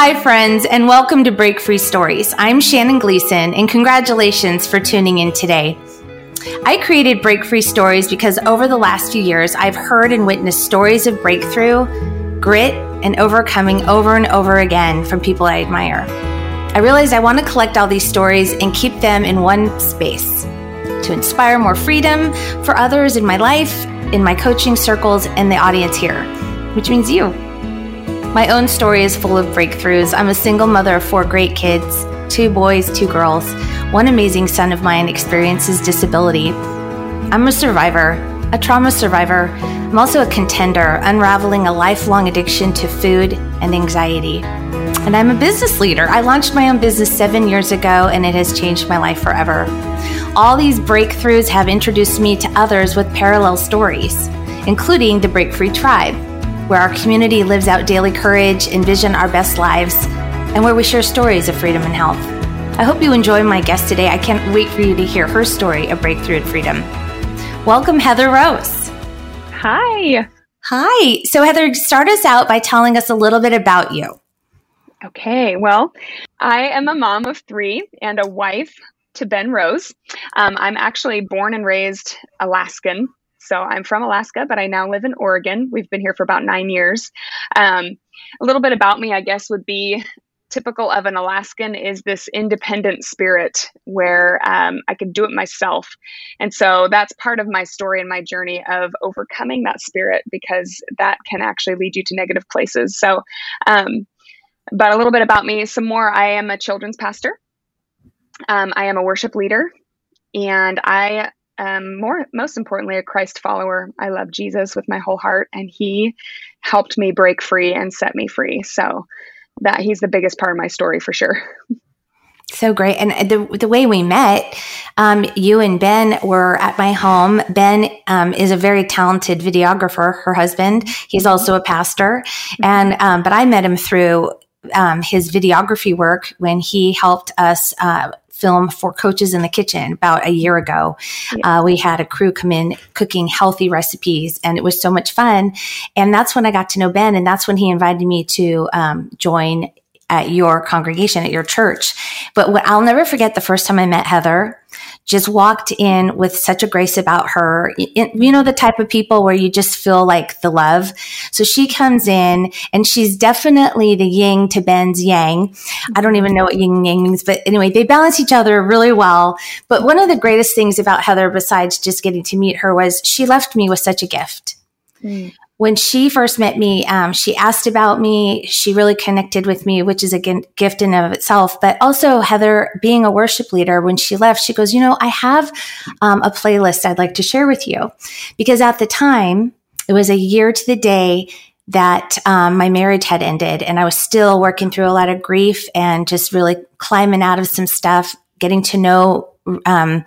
Hi, friends, and welcome to Break Free Stories. I'm Shannon Gleason, and congratulations for tuning in today. I created Break Free Stories because over the last few years, I've heard and witnessed stories of breakthrough, grit, and overcoming over and over again from people I admire. I realized I want to collect all these stories and keep them in one space to inspire more freedom for others in my life, in my coaching circles, and the audience here, which means you. My own story is full of breakthroughs. I'm a single mother of four great kids two boys, two girls. One amazing son of mine experiences disability. I'm a survivor, a trauma survivor. I'm also a contender, unraveling a lifelong addiction to food and anxiety. And I'm a business leader. I launched my own business seven years ago, and it has changed my life forever. All these breakthroughs have introduced me to others with parallel stories, including the Break Free Tribe where our community lives out daily courage, envision our best lives, and where we share stories of freedom and health. I hope you enjoy my guest today. I can't wait for you to hear her story of breakthrough and freedom. Welcome, Heather Rose. Hi. Hi. So, Heather, start us out by telling us a little bit about you. Okay. Well, I am a mom of three and a wife to Ben Rose. Um, I'm actually born and raised Alaskan. So I'm from Alaska, but I now live in Oregon. We've been here for about nine years. Um, a little bit about me, I guess, would be typical of an Alaskan is this independent spirit where um, I can do it myself. And so that's part of my story and my journey of overcoming that spirit because that can actually lead you to negative places. So, um, but a little bit about me some more. I am a children's pastor, um, I am a worship leader, and I um, more most importantly a christ follower i love jesus with my whole heart and he helped me break free and set me free so that he's the biggest part of my story for sure so great. And the, the way we met, um, you and Ben were at my home. Ben um, is a very talented videographer, her husband. He's mm-hmm. also a pastor. And, um, but I met him through um, his videography work when he helped us uh, film for Coaches in the Kitchen about a year ago. Uh, we had a crew come in cooking healthy recipes, and it was so much fun. And that's when I got to know Ben, and that's when he invited me to um, join at your congregation at your church. But what, I'll never forget the first time I met Heather just walked in with such a grace about her. You know, the type of people where you just feel like the love. So she comes in and she's definitely the yin to Ben's yang. I don't even know what yin yang means, but anyway, they balance each other really well. But one of the greatest things about Heather, besides just getting to meet her, was she left me with such a gift. Mm when she first met me, um, she asked about me. She really connected with me, which is a gift in of itself. But also, Heather, being a worship leader, when she left, she goes, "You know, I have um, a playlist I'd like to share with you," because at the time, it was a year to the day that um, my marriage had ended, and I was still working through a lot of grief and just really climbing out of some stuff, getting to know um,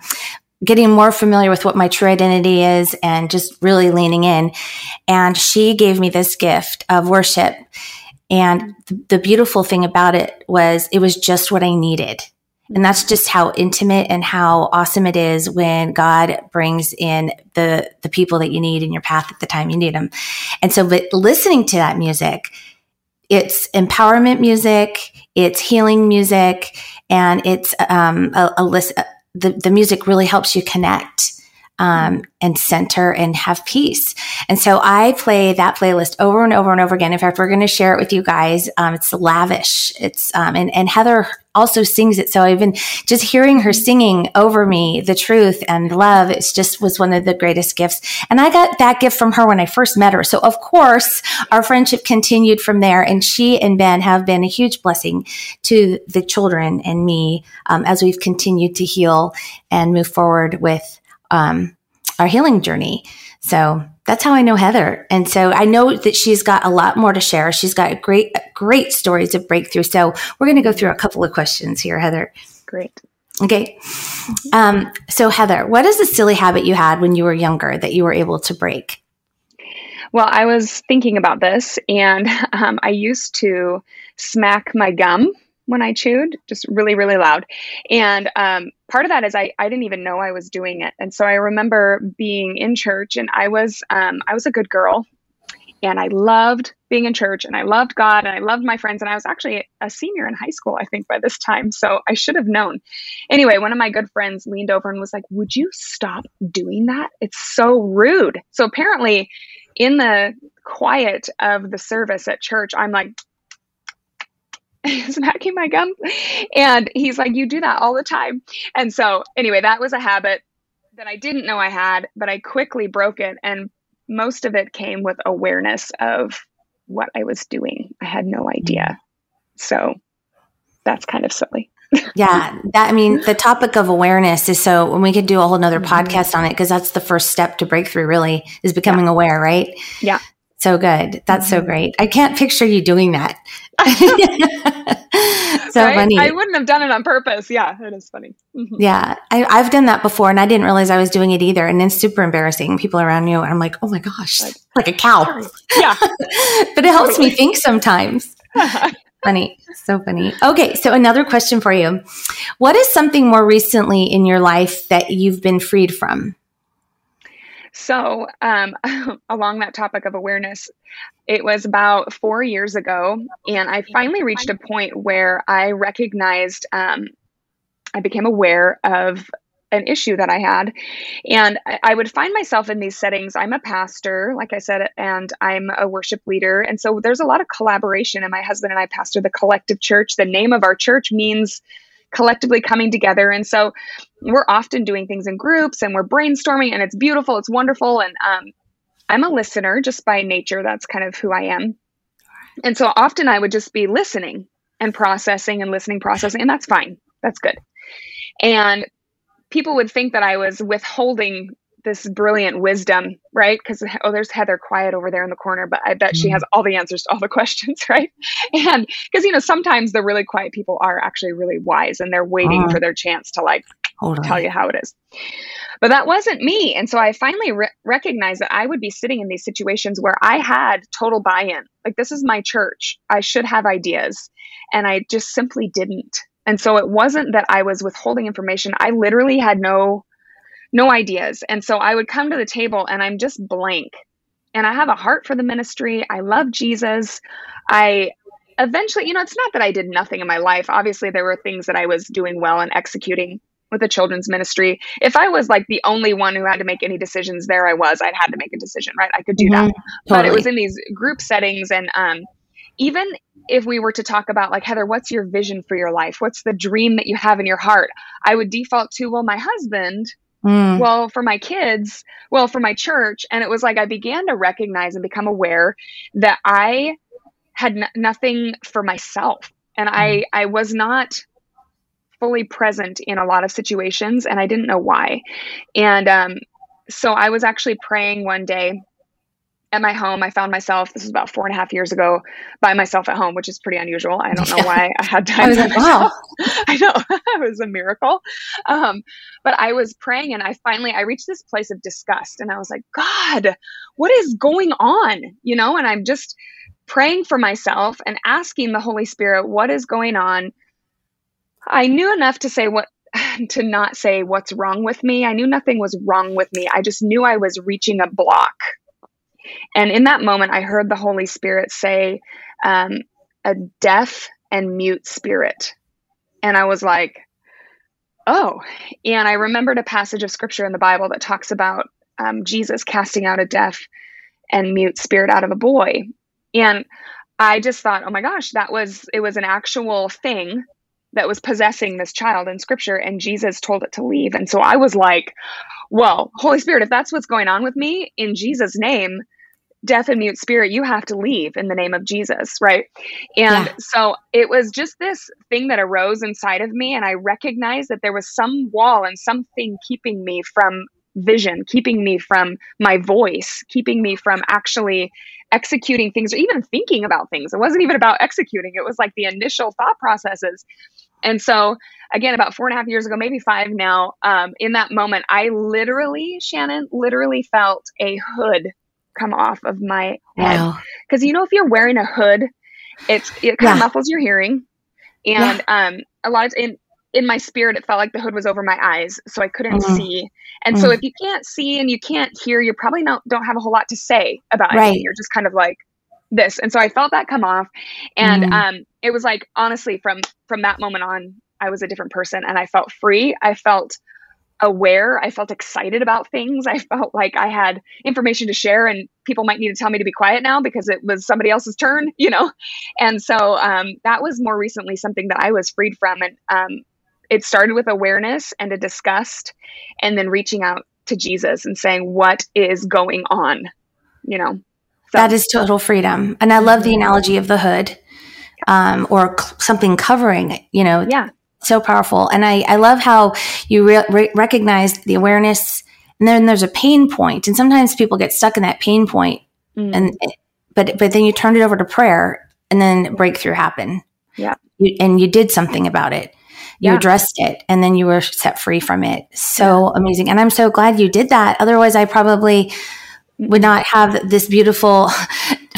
getting more familiar with what my true identity is and just really leaning in. And she gave me this gift of worship. And the beautiful thing about it was it was just what I needed. And that's just how intimate and how awesome it is when God brings in the, the people that you need in your path at the time you need them. And so, but listening to that music, it's empowerment music, it's healing music, and it's um, a, a, list, the, the music really helps you connect um, and center and have peace. And so I play that playlist over and over and over again. In fact, we're going to share it with you guys. Um, it's lavish. It's um, and and Heather also sings it. So even just hearing her singing over me the truth and love, it's just was one of the greatest gifts. And I got that gift from her when I first met her. So of course, our friendship continued from there. And she and Ben have been a huge blessing to the children and me um, as we've continued to heal and move forward with um, our healing journey. So that's how I know Heather. And so I know that she's got a lot more to share. She's got great, great stories of breakthrough. So we're going to go through a couple of questions here, Heather. Great. Okay. Um, so Heather, what is a silly habit you had when you were younger that you were able to break? Well, I was thinking about this and um, I used to smack my gum when I chewed, just really, really loud. And um, part of that is I, I didn't even know I was doing it. And so I remember being in church and I was um, I was a good girl. and I loved being in church and I loved God and I loved my friends. And I was actually a senior in high school, I think, by this time. So I should have known. Anyway, one of my good friends leaned over and was like, Would you stop doing that? It's so rude. So apparently, in the quiet of the service at church, I'm like, smacking my gum. And he's like, You do that all the time. And so, anyway, that was a habit that I didn't know I had, but I quickly broke it. And most of it came with awareness of what I was doing. I had no idea. So that's kind of silly. yeah. That, I mean, the topic of awareness is so, when we could do a whole nother mm-hmm. podcast on it, because that's the first step to breakthrough really is becoming yeah. aware, right? Yeah. So good. That's mm-hmm. so great. I can't picture you doing that. so right? funny. I wouldn't have done it on purpose. Yeah, it is funny. Mm-hmm. Yeah, I, have done that before, and I didn't realize I was doing it either. And it's super embarrassing. People around you, I'm like, oh my gosh, like, like a cow. Yeah, but it helps totally. me think sometimes. funny, so funny. Okay, so another question for you: What is something more recently in your life that you've been freed from? So, um, along that topic of awareness, it was about four years ago, and I finally reached a point where I recognized, um, I became aware of an issue that I had. And I would find myself in these settings. I'm a pastor, like I said, and I'm a worship leader. And so there's a lot of collaboration. And my husband and I pastor the collective church. The name of our church means collectively coming together. And so we're often doing things in groups and we're brainstorming and it's beautiful, it's wonderful. And um, I'm a listener just by nature. That's kind of who I am. And so often I would just be listening and processing and listening, processing, and that's fine. That's good. And people would think that I was withholding this brilliant wisdom, right? Because oh, there's Heather quiet over there in the corner, but I bet she mm-hmm. has all the answers to all the questions, right? And because you know sometimes the really quiet people are actually really wise, and they're waiting uh, for their chance to like tell you how it is. But that wasn't me, and so I finally re- recognized that I would be sitting in these situations where I had total buy-in. Like this is my church, I should have ideas, and I just simply didn't. And so it wasn't that I was withholding information. I literally had no no ideas. And so I would come to the table and I'm just blank. And I have a heart for the ministry. I love Jesus. I eventually, you know, it's not that I did nothing in my life. Obviously, there were things that I was doing well and executing with the children's ministry. If I was like the only one who had to make any decisions, there I was. I'd had to make a decision, right? I could do mm-hmm, that. Totally. But it was in these group settings and um even if we were to talk about like Heather, what's your vision for your life? What's the dream that you have in your heart? I would default to, well, my husband Mm. Well, for my kids, well, for my church. And it was like I began to recognize and become aware that I had n- nothing for myself. And mm. I, I was not fully present in a lot of situations and I didn't know why. And um, so I was actually praying one day at my home. I found myself, this was about four and a half years ago, by myself at home, which is pretty unusual. I don't know yeah. why I had time. I was like, wow. I know it was a miracle. Um, but I was praying and I finally, I reached this place of disgust and I was like, God, what is going on? You know, and I'm just praying for myself and asking the Holy Spirit, what is going on? I knew enough to say what to not say what's wrong with me. I knew nothing was wrong with me. I just knew I was reaching a block and in that moment, I heard the Holy Spirit say, um, a deaf and mute spirit. And I was like, oh. And I remembered a passage of scripture in the Bible that talks about um, Jesus casting out a deaf and mute spirit out of a boy. And I just thought, oh my gosh, that was, it was an actual thing that was possessing this child in scripture and Jesus told it to leave. And so I was like, well, Holy Spirit, if that's what's going on with me in Jesus' name, deaf and mute spirit, you have to leave in the name of Jesus, right? And yeah. so it was just this thing that arose inside of me. And I recognized that there was some wall and something keeping me from vision, keeping me from my voice, keeping me from actually executing things or even thinking about things. It wasn't even about executing, it was like the initial thought processes. And so, again, about four and a half years ago, maybe five now, um, in that moment, I literally, Shannon, literally felt a hood come off of my head. Because you know, if you're wearing a hood, it's it kind yeah. of muffles your hearing, and yeah. um, a lot of in in my spirit, it felt like the hood was over my eyes, so I couldn't mm-hmm. see. And mm-hmm. so, if you can't see and you can't hear, you probably not, don't have a whole lot to say about right. it. You're just kind of like this. And so, I felt that come off, and mm-hmm. um, it was like honestly, from from that moment on, I was a different person, and I felt free. I felt aware. I felt excited about things. I felt like I had information to share, and people might need to tell me to be quiet now because it was somebody else's turn, you know? And so um, that was more recently something that I was freed from. And um, it started with awareness and a disgust, and then reaching out to Jesus and saying, What is going on? You know? So. That is total freedom. And I love the mm-hmm. analogy of the hood um, or c- something covering, it, you know? Yeah so powerful. And I, I love how you re- re- recognize the awareness and then there's a pain point. And sometimes people get stuck in that pain point mm. and, but, but then you turned it over to prayer and then breakthrough happened. Yeah. You, and you did something about it. You yeah. addressed it and then you were set free from it. So yeah. amazing. And I'm so glad you did that. Otherwise I probably would not have this beautiful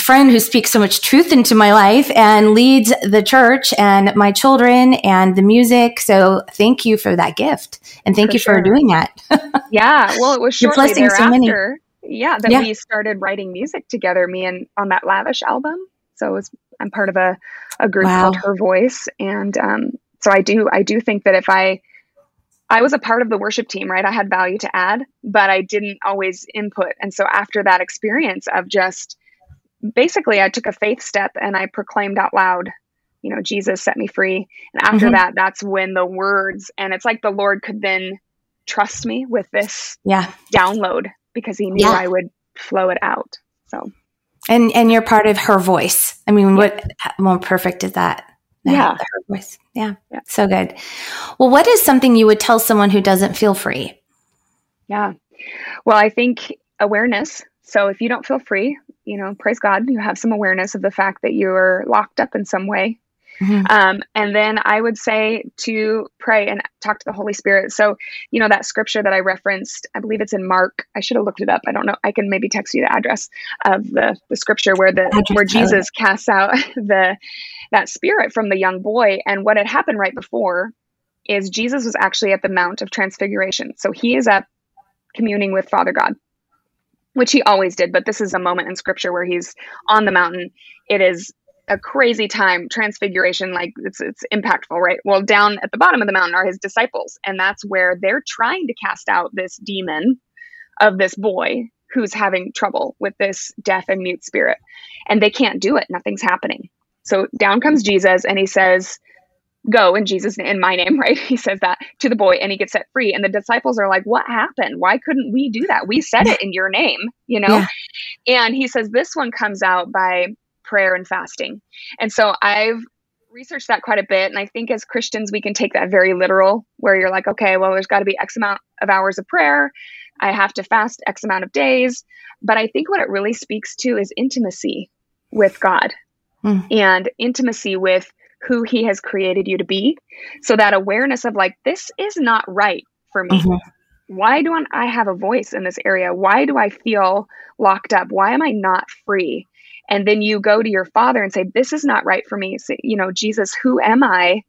friend who speaks so much truth into my life and leads the church and my children and the music. So thank you for that gift. And thank for you sure. for doing that. yeah. Well, it was shortly thereafter. So yeah, that yeah. we started writing music together, me and on that lavish album. So it was, I'm part of a, a group wow. called Her Voice. And um, so I do, I do think that if I, I was a part of the worship team, right? I had value to add, but I didn't always input. And so after that experience of just basically, I took a faith step and I proclaimed out loud, you know, Jesus set me free. And after mm-hmm. that, that's when the words, and it's like the Lord could then trust me with this yeah. download because he knew yeah. I would flow it out. So, and and you're part of her voice. I mean, yeah. what more perfect is that? yeah. Her voice. Yeah. yeah. So good. Well, what is something you would tell someone who doesn't feel free? Yeah. Well, I think awareness. So if you don't feel free, you know, praise God, you have some awareness of the fact that you're locked up in some way. Mm-hmm. Um, and then I would say to pray and talk to the Holy Spirit. So, you know, that scripture that I referenced, I believe it's in Mark. I should have looked it up. I don't know. I can maybe text you the address of the, the scripture where the where Jesus casts out the that spirit from the young boy. And what had happened right before is Jesus was actually at the Mount of Transfiguration. So he is up communing with Father God, which he always did. But this is a moment in scripture where he's on the mountain. It is a crazy time transfiguration like it's it's impactful right well down at the bottom of the mountain are his disciples and that's where they're trying to cast out this demon of this boy who's having trouble with this deaf and mute spirit and they can't do it nothing's happening so down comes Jesus and he says, Go in Jesus' in my name, right? He says that to the boy and he gets set free. And the disciples are like, What happened? Why couldn't we do that? We said it in your name, you know? Yeah. And he says, This one comes out by prayer and fasting. And so I've researched that quite a bit. And I think as Christians, we can take that very literal, where you're like, okay, well, there's got to be X amount of hours of prayer. I have to fast X amount of days. But I think what it really speaks to is intimacy with God mm. and intimacy with who he has created you to be. So that awareness of like, this is not right for me. Mm-hmm. Why don't I have a voice in this area? Why do I feel locked up? Why am I not free? And then you go to your father and say, This is not right for me. So, you know, Jesus, who am I?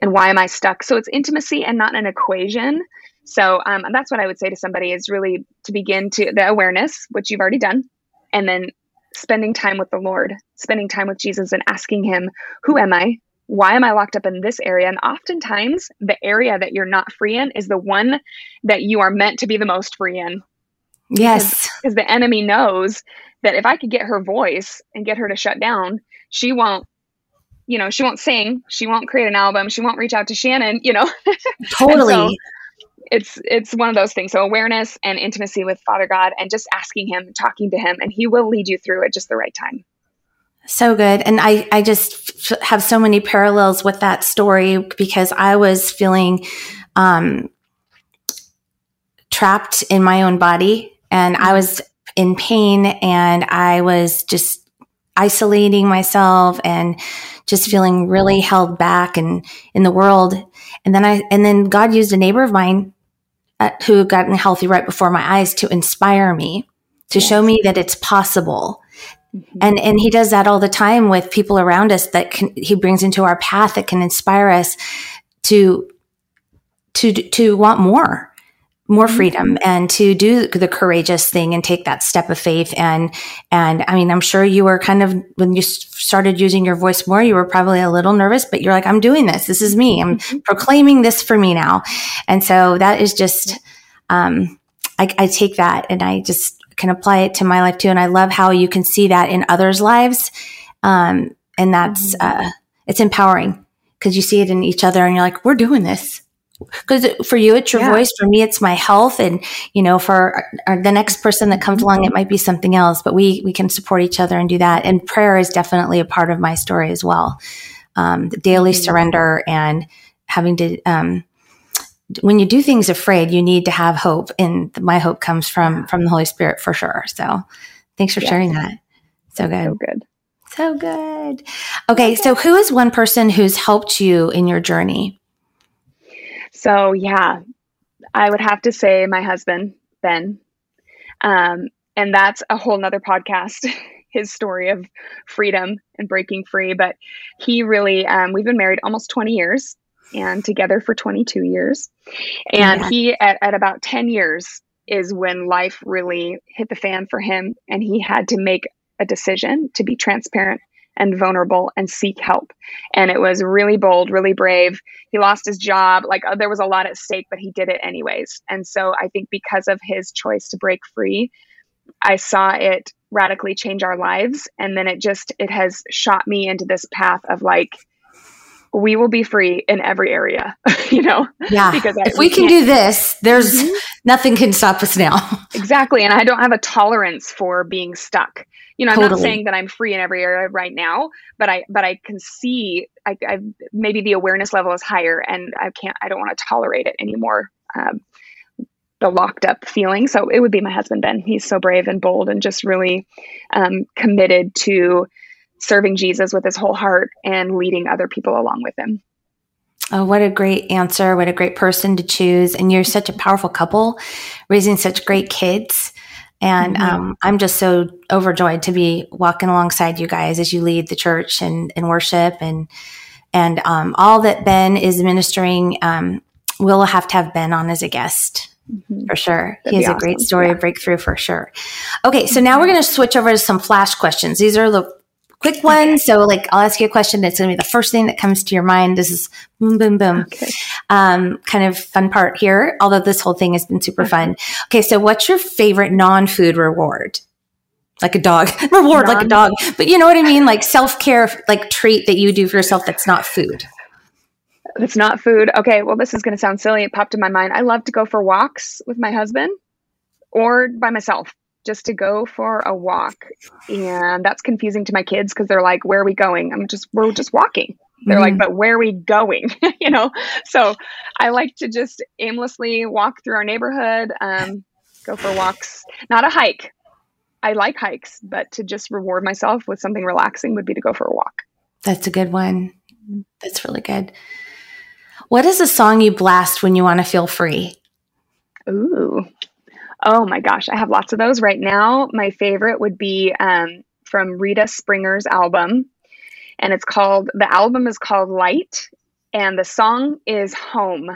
And why am I stuck? So it's intimacy and not an equation. So um, that's what I would say to somebody is really to begin to the awareness, which you've already done, and then spending time with the Lord, spending time with Jesus and asking Him, Who am I? Why am I locked up in this area? And oftentimes, the area that you're not free in is the one that you are meant to be the most free in. Yes. Because the enemy knows that if I could get her voice and get her to shut down, she won't you know, she won't sing, she won't create an album, she won't reach out to Shannon, you know. Totally. so it's it's one of those things so awareness and intimacy with father god and just asking him talking to him and he will lead you through at just the right time so good and i i just f- have so many parallels with that story because i was feeling um trapped in my own body and i was in pain and i was just isolating myself and just feeling really held back and in the world and then i and then god used a neighbor of mine uh, who had gotten healthy right before my eyes to inspire me, to yes. show me that it's possible. Mm-hmm. And and he does that all the time with people around us that can, he brings into our path that can inspire us to to to want more more mm-hmm. freedom and to do the courageous thing and take that step of faith and and i mean i'm sure you were kind of when you started using your voice more you were probably a little nervous but you're like i'm doing this this is me i'm mm-hmm. proclaiming this for me now and so that is just um I, I take that and i just can apply it to my life too. And i love how you can see that in others lives. Um and that's mm-hmm. uh it's empowering because you see it in each other and you're like we're doing this. Because for you it's your yeah. voice. For me it's my health. And you know for our, the next person that comes along it might be something else but we we can support each other and do that. And prayer is definitely a part of my story as well. Um, the daily mm-hmm. surrender and having to um, when you do things afraid you need to have hope and my hope comes from from the holy spirit for sure. So thanks for sharing that. So good. So good. So good. Okay so who is one person who's helped you in your journey? So yeah, I would have to say my husband, Ben. Um, and that's a whole nother podcast, his story of freedom and breaking free. But he really, um, we've been married almost 20 years and together for 22 years. And yeah. he, at, at about 10 years, is when life really hit the fan for him. And he had to make a decision to be transparent and vulnerable and seek help. And it was really bold, really brave. He lost his job. Like uh, there was a lot at stake, but he did it anyways. And so I think because of his choice to break free, I saw it radically change our lives. And then it just, it has shot me into this path of like, we will be free in every area, you know? Yeah. Because I, if we, we can do this, there's mm-hmm. nothing can stop us now. exactly. And I don't have a tolerance for being stuck you know, I'm not saying that I'm free in every area right now, but I, but I can see, I, I maybe the awareness level is higher and I can't, I don't want to tolerate it anymore. Um, the locked up feeling. So it would be my husband, Ben. He's so brave and bold and just really um, committed to serving Jesus with his whole heart and leading other people along with him. Oh, what a great answer. What a great person to choose. And you're such a powerful couple, raising such great kids. And mm-hmm. um, I'm just so overjoyed to be walking alongside you guys as you lead the church and, and worship and and um, all that Ben is ministering. Um, we'll have to have Ben on as a guest mm-hmm. for sure. That'd he has a great story yeah. of breakthrough for sure. Okay, so now we're going to switch over to some flash questions. These are the quick one. So like I'll ask you a question. It's going to be the first thing that comes to your mind. This is boom, boom, boom. Okay. Um, kind of fun part here, although this whole thing has been super fun. Okay. So what's your favorite non-food reward? Like a dog reward, non- like a dog, but you know what I mean? Like self-care, like treat that you do for yourself. That's not food. That's not food. Okay. Well, this is going to sound silly. It popped in my mind. I love to go for walks with my husband or by myself just to go for a walk. And that's confusing to my kids because they're like, where are we going? I'm just, we're just walking. They're mm-hmm. like, but where are we going? you know? So I like to just aimlessly walk through our neighborhood, um, go for walks, not a hike. I like hikes, but to just reward myself with something relaxing would be to go for a walk. That's a good one. That's really good. What is a song you blast when you want to feel free? Ooh, Oh my gosh, I have lots of those right now. My favorite would be um, from Rita Springer's album, and it's called the album is called Light, and the song is Home.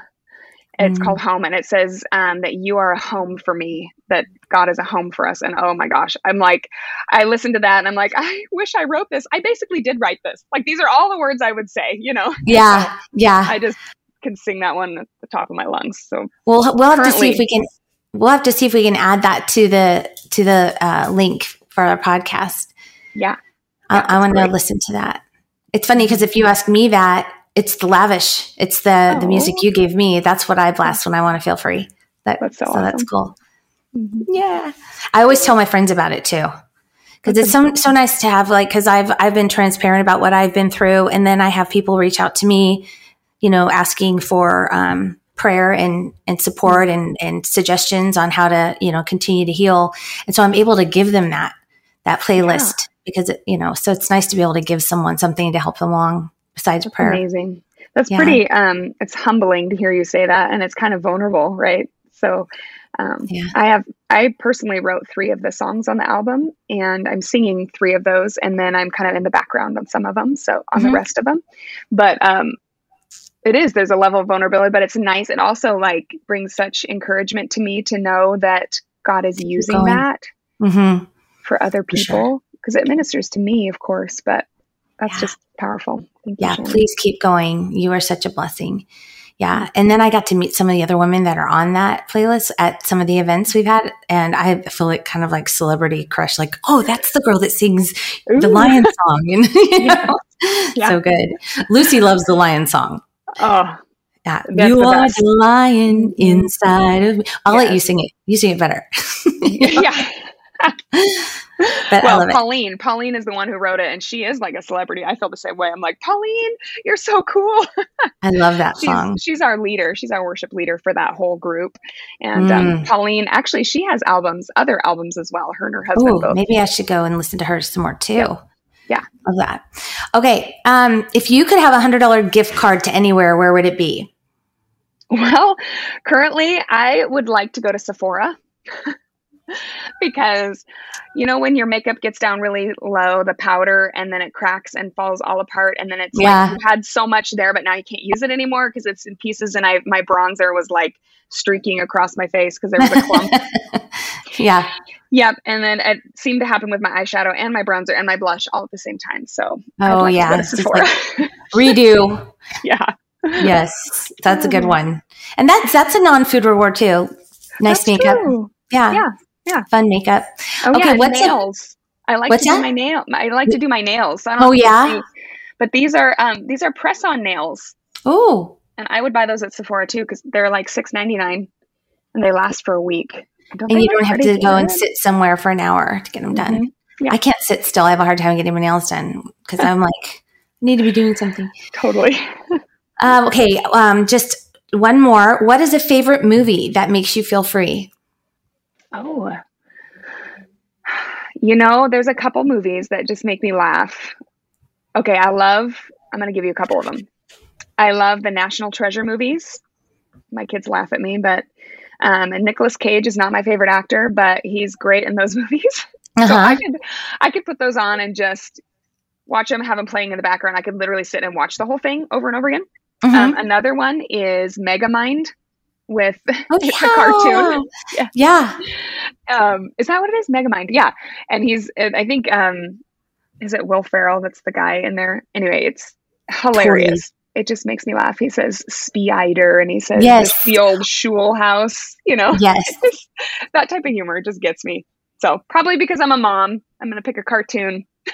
It's mm. called Home, and it says um, that you are a home for me, that God is a home for us. And oh my gosh, I'm like, I listened to that and I'm like, I wish I wrote this. I basically did write this. Like, these are all the words I would say, you know? Yeah. Yeah. I just can sing that one at the top of my lungs. So we'll, we'll have to see if we can we'll have to see if we can add that to the to the uh, link for our podcast. Yeah, I, I want to listen to that. It's funny because if you ask me that, it's the lavish. It's the oh. the music you gave me. That's what I blast when I want to feel free. That, that's so, so awesome. that's cool. Mm-hmm. Yeah, I always tell my friends about it too because it's so so nice to have like because I've I've been transparent about what I've been through, and then I have people reach out to me, you know, asking for um, prayer and and support and and suggestions on how to you know continue to heal and so i'm able to give them that that playlist yeah. because it, you know so it's nice to be able to give someone something to help them along besides that's prayer amazing that's yeah. pretty um it's humbling to hear you say that and it's kind of vulnerable right so um, yeah. I have I personally wrote three of the songs on the album, and I'm singing three of those, and then I'm kind of in the background on some of them, so on mm-hmm. the rest of them. But um, it is there's a level of vulnerability but it's nice it also like brings such encouragement to me to know that god is using that Mm-hmm. for other people because it ministers to me of course but that's Yeah. just powerful Thank Yeah, Shannon. please keep going. You are such a blessing. Yeah. And then I got to meet some of the other women that are on that playlist at some of the events we've had. And I feel like kind of like celebrity crush, like, oh, that's the girl that sings the lion song. And, you Yeah. Yeah. so good. Lucy loves the lion song. Oh Yeah. You are the lion inside of me. I'll let you sing it. You sing it better. yeah But I well pauline pauline is the one who wrote it and she is like a celebrity i feel the same way i'm like pauline you're so cool I love that she's, song. she's our leader she's our worship leader for that whole group and um, Mm. pauline actually she has albums other albums as well her and her husband Oh, both maybe I should go and listen to her some more too. Yeah. Love that. Okay. Um, if you could have a hundred dollar gift card to anywhere, where would it be? Well, currently, I would like to go to Sephora because, you know, when your makeup gets down really low, the powder, and then it cracks and falls all apart, and then it's Yeah. like you had so much there, but now you can't use it anymore because it's in pieces, and I my bronzer was like streaking across my face because there was a clump. yeah. yep, and then it seemed to happen with my eyeshadow and my bronzer and my blush all at the same time. So, Oh like yeah. Just like redo. yeah, yes. That's a good one. And that's that's a non food reward too. Nice That's makeup. true. Yeah. Yeah, yeah. Fun makeup. Oh Okay, yeah, what's nails. I like What's to that? do my nail. I like to do my nails. I don't Oh, know if you yeah? see- but these are um these are press on nails, Oh. and I would buy those at Sephora too because they're like six ninety nine, and they last for a week. Don't And you don't have to go and sit somewhere for an hour to get them done. Mhm. Yeah. I can't sit still. I have a hard time getting my nails done because I'm like, I need to be doing something. Totally. Um, okay, um, just one more. What is a favorite movie that makes you feel free? Oh, you know, there's a couple movies that just make me laugh. Okay, I love. I'm going to give you a couple of them. I love the National Treasure movies. My kids laugh at me, but um, and Nicolas Cage is not my favorite actor, but he's great in those movies. So Uh-huh. I could I could put those on and just watch them, have them playing in the background. I could literally sit and watch the whole thing over and over again. Mhm. Um, another one is Megamind with Oh, it's a cartoon. yeah. Yeah. Um, is that what it is? Megamind. Yeah, and he's I think um, is it Will Ferrell? That's the guy in there. Anyway, it's hilarious. It just makes me laugh. He says Spider and he says Yes. The old Schul house. You know, Yes. that type of humor just gets me. So probably because I'm a mom, I'm gonna pick a cartoon.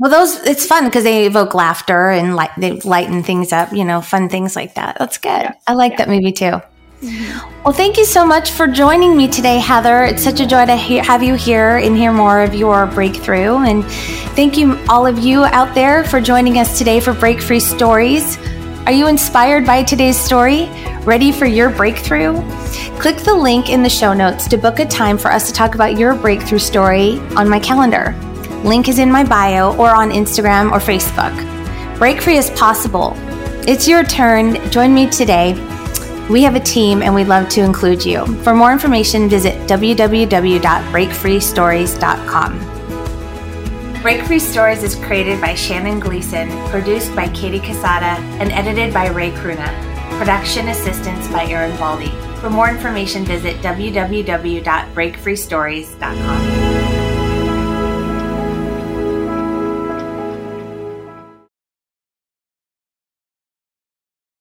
Well, those it's fun because they evoke laughter and like they lighten things up. You know, fun things like that. That's good. Yeah. I like that movie too. Well, thank you so much for joining me today, Heather. It's such a joy to he- have you here and hear more of your breakthrough. And thank you, all of you out there, for joining us today for Break Free Stories. Are you inspired by today's story? Ready for your breakthrough? Click the link in the show notes to book a time for us to talk about your breakthrough story on my calendar. Link is in my bio or on Instagram or Facebook. Break free is possible. It's your turn. Join me today. We have a team and we'd love to include you. For more information, visit www.breakfreestories.com. Break Free Stories is created by Shannon Gleason, produced by Katie Casada, and edited by Ray Kruna. Production assistance by Aaron Baldy. For more information, visit www.breakfreestories.com.